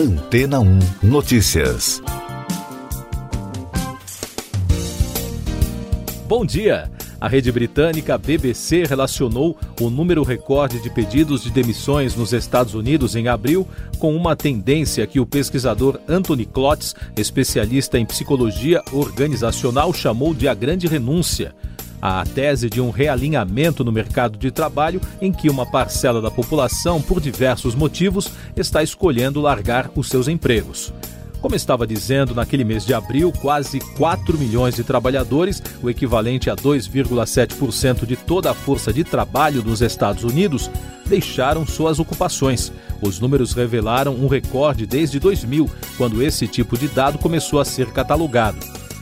Antena 1 Notícias. Bom dia! A rede britânica BBC relacionou o número recorde de pedidos de demissões nos Estados Unidos em abril com uma tendência que o pesquisador Anthony Klotz, especialista em psicologia organizacional, chamou de a grande renúncia. A tese de um realinhamento no mercado de trabalho em que uma parcela da população, por diversos motivos, está escolhendo largar os seus empregos. Como estava dizendo, naquele mês de abril, quase 4 milhões de trabalhadores, o equivalente a 2,7% de toda a força de trabalho dos Estados Unidos, deixaram suas ocupações. Os números revelaram um recorde desde 2000, quando esse tipo de dado começou a ser catalogado.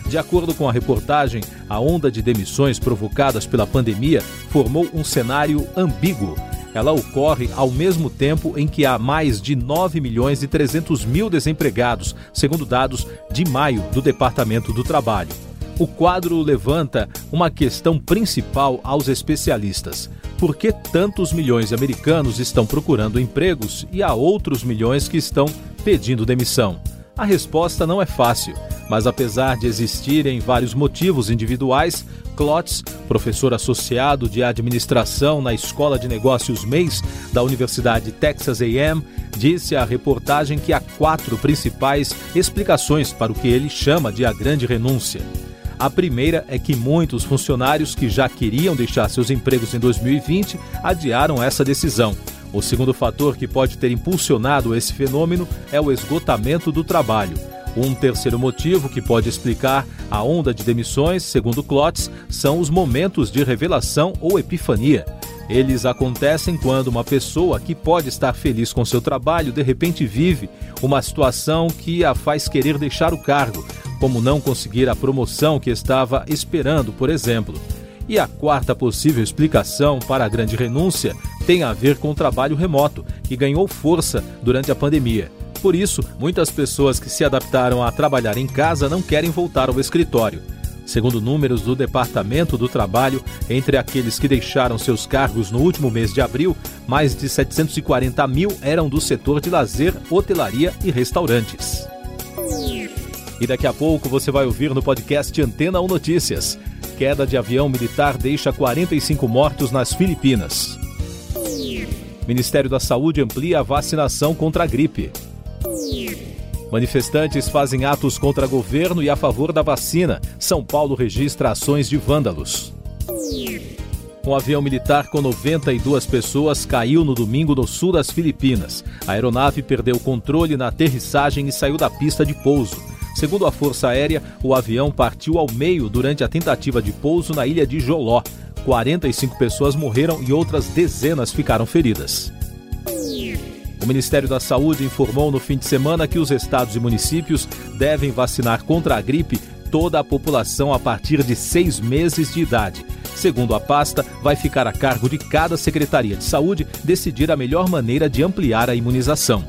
De acordo com a reportagem, a onda de demissões provocadas pela pandemia formou um cenário ambíguo ela ocorre ao mesmo tempo em que há mais de 9 milhões e 300 mil desempregados, segundo dados de maio do Departamento do Trabalho. O quadro levanta uma questão principal aos especialistas. Por que tantos milhões de americanos estão procurando empregos e há outros milhões que estão pedindo demissão? A resposta não é fácil, mas apesar de existirem vários motivos individuais, Klotz, professor associado de administração na Escola de Negócios MEIS da Universidade Texas A&M, disse à reportagem que há quatro principais explicações para o que ele chama de a grande renúncia. A primeira é que muitos funcionários que já queriam deixar seus empregos em 2020 adiaram essa decisão. O segundo fator que pode ter impulsionado esse fenômeno é o esgotamento do trabalho. Um terceiro motivo que pode explicar a onda de demissões, segundo Klotz, são os momentos de revelação ou epifania. Eles acontecem quando uma pessoa que pode estar feliz com seu trabalho de repente vive uma situação que a faz querer deixar o cargo, como não conseguir a promoção que estava esperando, por exemplo. E a quarta possível explicação para a grande renúncia tem a ver com o trabalho remoto, que ganhou força durante a pandemia. Por isso, muitas pessoas que se adaptaram a trabalhar em casa não querem voltar ao escritório. Segundo números do Departamento do Trabalho, entre aqueles que deixaram seus cargos no último mês de abril, mais de 740 mil eram do setor de lazer, hotelaria e restaurantes. E daqui a pouco você vai ouvir no podcast Antena 1 Notícias. Queda de avião militar deixa 45 mortos nas Filipinas. Ministério da Saúde amplia a vacinação contra a gripe. Manifestantes fazem atos contra governo e a favor da vacina. São Paulo registra ações de vândalos. Um avião militar com 92 pessoas caiu no domingo no sul das Filipinas. A aeronave perdeu o controle na aterrissagem e saiu da pista de pouso. Segundo a Força Aérea, o avião partiu ao meio durante a tentativa de pouso na ilha de Joló. 45 pessoas morreram e outras dezenas ficaram feridas. O Ministério da Saúde informou no fim de semana que os estados e municípios devem vacinar contra a gripe toda a população a partir de seis meses de idade. Segundo a pasta, vai ficar a cargo de cada Secretaria de Saúde decidir a melhor maneira de ampliar a imunização.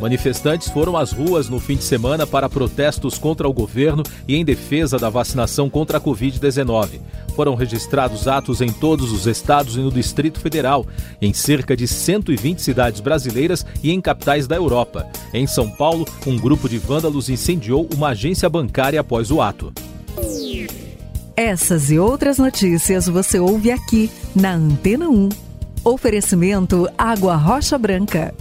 Manifestantes foram às ruas no fim de semana para protestos contra o governo e em defesa da vacinação contra a Covid-19. Foram registrados atos em todos os estados e no Distrito Federal, em cerca de 120 cidades brasileiras e em capitais da Europa. Em São Paulo, um grupo de vândalos incendiou uma agência bancária após o ato. Essas e outras notícias você ouve aqui na Antena 1. Oferecimento Água Rocha Branca.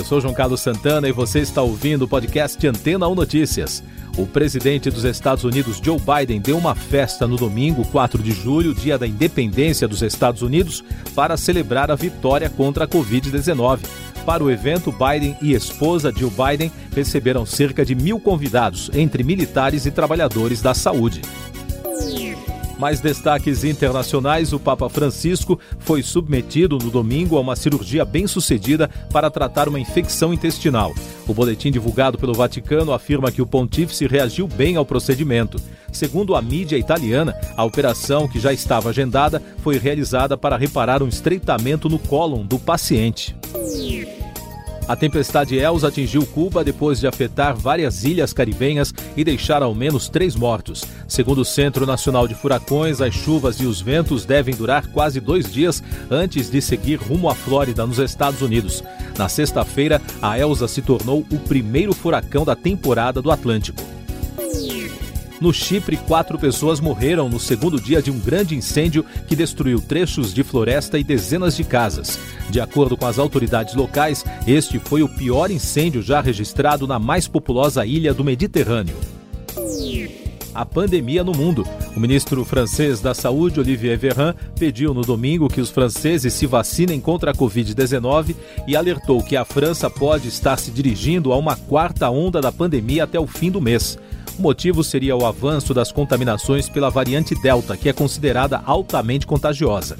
Eu sou João Carlos Santana e você está ouvindo o podcast Antena 1 Notícias. O presidente dos Estados Unidos, Joe Biden, deu uma festa no domingo, 4 de julho, dia da independência dos Estados Unidos, para celebrar a vitória contra a Covid-19. Para o evento, Biden e esposa Jill Biden receberam cerca de mil convidados, entre militares e trabalhadores da saúde. Mais destaques internacionais: o Papa Francisco foi submetido no domingo a uma cirurgia bem-sucedida para tratar uma infecção intestinal. O boletim divulgado pelo Vaticano afirma que o pontífice reagiu bem ao procedimento. Segundo a mídia italiana, a operação, que já estava agendada, foi realizada para reparar um estreitamento no cólon do paciente. A tempestade Elsa atingiu Cuba depois de afetar várias ilhas caribenhas e deixar ao menos três mortos. Segundo o Centro Nacional de Furacões, as chuvas e os ventos devem durar quase dois dias antes de seguir rumo à Flórida, nos Estados Unidos. Na sexta-feira, a Elsa se tornou o primeiro furacão da temporada do Atlântico. No Chipre, quatro pessoas morreram no segundo dia de um grande incêndio que destruiu trechos de floresta e dezenas de casas. De acordo com as autoridades locais, este foi o pior incêndio já registrado na mais populosa ilha do Mediterrâneo a pandemia no mundo. O ministro francês da Saúde, Olivier Véran, pediu no domingo que os franceses se vacinem contra a Covid-19 e alertou que a França pode estar se dirigindo a uma quarta onda da pandemia até o fim do mês. Motivo seria o avanço das contaminações pela variante Delta, que é considerada altamente contagiosa.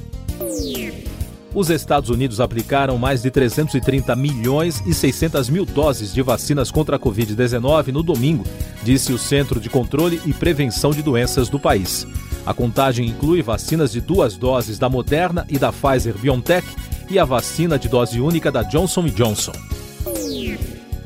Os Estados Unidos aplicaram mais de 330 milhões e 600 mil doses de vacinas contra a Covid-19 no domingo, disse o Centro de Controle e Prevenção de Doenças do país. A contagem inclui vacinas de duas doses da Moderna e da Pfizer BioNTech e a vacina de dose única da Johnson Johnson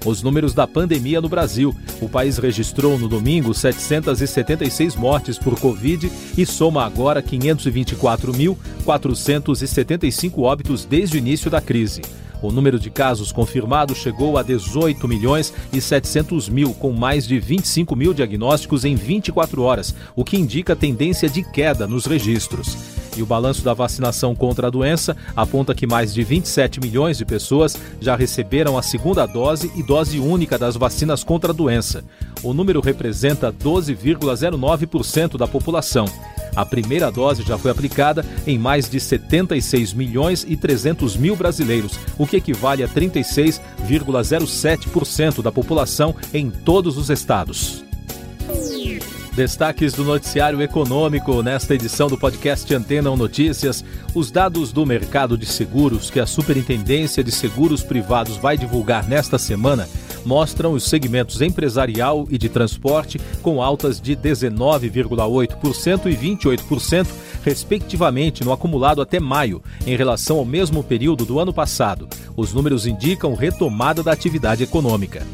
os números da pandemia no Brasil. O país registrou no domingo 776 mortes por Covid e soma agora 524.475 óbitos desde o início da crise. O número de casos confirmados chegou a 18 milhões e 700 mil, com mais de 25 mil diagnósticos em 24 horas, o que indica tendência de queda nos registros. E o balanço da vacinação contra a doença aponta que mais de 27 milhões de pessoas já receberam a segunda dose e dose única das vacinas contra a doença. O número representa 12,09% da população. A primeira dose já foi aplicada em mais de 76 milhões e 300 mil brasileiros, o que equivale a 36,07% da população em todos os estados. Destaques do noticiário econômico nesta edição do podcast Antena Notícias. Os dados do mercado de seguros que a Superintendência de Seguros Privados vai divulgar nesta semana mostram os segmentos empresarial e de transporte com altas de 19,8% e 28%, respectivamente, no acumulado até maio, em relação ao mesmo período do ano passado. Os números indicam retomada da atividade econômica.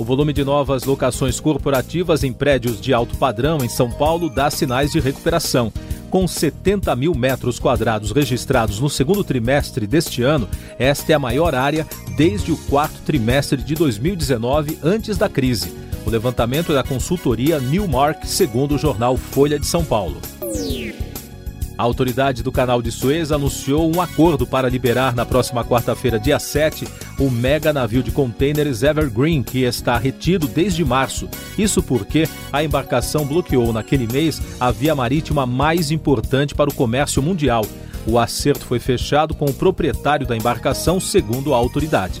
O volume de novas locações corporativas em prédios de alto padrão em São Paulo dá sinais de recuperação. Com 70 mil metros quadrados registrados no segundo trimestre deste ano, esta é a maior área desde o quarto trimestre de 2019, antes da crise. O levantamento é da consultoria Newmark, segundo o jornal Folha de São Paulo. A autoridade do canal de Suez anunciou um acordo para liberar na próxima quarta-feira, dia 7, o mega navio de contêineres Evergreen, que está retido desde março. Isso porque a embarcação bloqueou naquele mês a via marítima mais importante para o comércio mundial. O acerto foi fechado com o proprietário da embarcação, segundo a autoridade.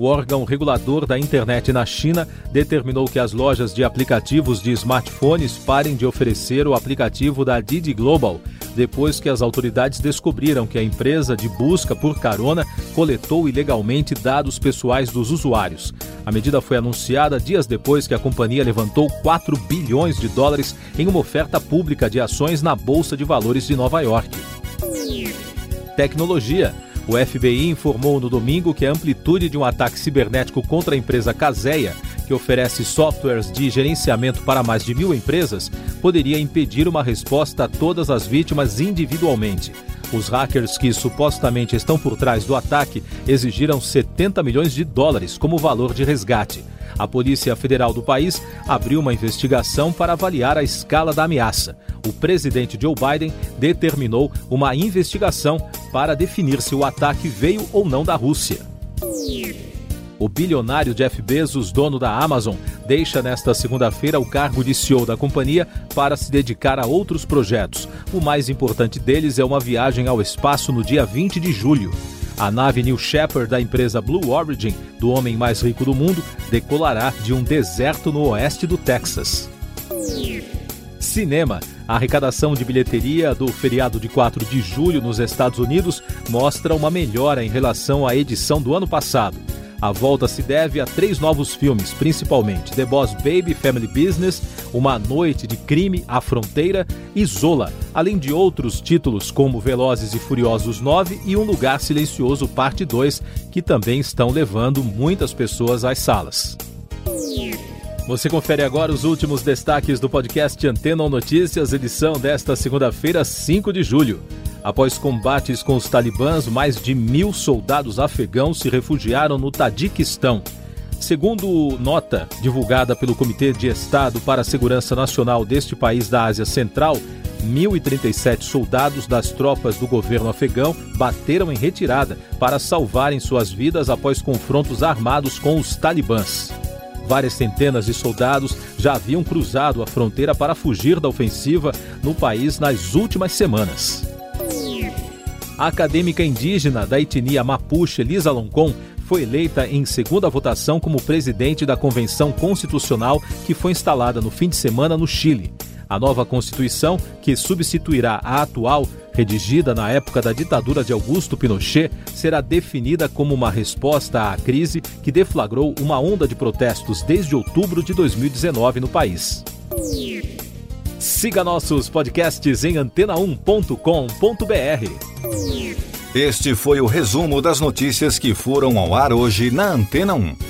O órgão regulador da internet na China determinou que as lojas de aplicativos de smartphones parem de oferecer o aplicativo da Didi Global, depois que as autoridades descobriram que a empresa de busca por carona coletou ilegalmente dados pessoais dos usuários. A medida foi anunciada dias depois que a companhia levantou 4 bilhões de dólares em uma oferta pública de ações na Bolsa de Valores de Nova York. Tecnologia. O FBI informou no domingo que a amplitude de um ataque cibernético contra a empresa Caseia, que oferece softwares de gerenciamento para mais de mil empresas, poderia impedir uma resposta a todas as vítimas individualmente. Os hackers que supostamente estão por trás do ataque exigiram 70 milhões de dólares como valor de resgate. A Polícia Federal do país abriu uma investigação para avaliar a escala da ameaça. O presidente Joe Biden determinou uma investigação para definir se o ataque veio ou não da Rússia. O bilionário Jeff Bezos, dono da Amazon, deixa nesta segunda-feira o cargo de CEO da companhia para se dedicar a outros projetos. O mais importante deles é uma viagem ao espaço no dia 20 de julho. A nave New Shepard da empresa Blue Origin, do homem mais rico do mundo, decolará de um deserto no oeste do Texas. Cinema. A arrecadação de bilheteria do feriado de 4 de julho nos Estados Unidos mostra uma melhora em relação à edição do ano passado. A volta se deve a três novos filmes, principalmente The Boss Baby Family Business, Uma Noite de Crime à Fronteira e Zola, além de outros títulos como Velozes e Furiosos 9 e Um Lugar Silencioso Parte 2, que também estão levando muitas pessoas às salas. Você confere agora os últimos destaques do podcast Antena Notícias, edição desta segunda-feira, 5 de julho. Após combates com os talibãs, mais de mil soldados afegãos se refugiaram no Tadiquistão. Segundo nota divulgada pelo Comitê de Estado para a Segurança Nacional deste país da Ásia Central, 1.037 soldados das tropas do governo afegão bateram em retirada para salvarem suas vidas após confrontos armados com os talibãs. Várias centenas de soldados já haviam cruzado a fronteira para fugir da ofensiva no país nas últimas semanas. A acadêmica indígena da etnia Mapuche, Lisa Loncon, foi eleita em segunda votação como presidente da Convenção Constitucional que foi instalada no fim de semana no Chile. A nova Constituição, que substituirá a atual, redigida na época da ditadura de Augusto Pinochet, será definida como uma resposta à crise que deflagrou uma onda de protestos desde outubro de 2019 no país. Siga nossos podcasts em antena1.com.br. Este foi o resumo das notícias que foram ao ar hoje na Antena 1.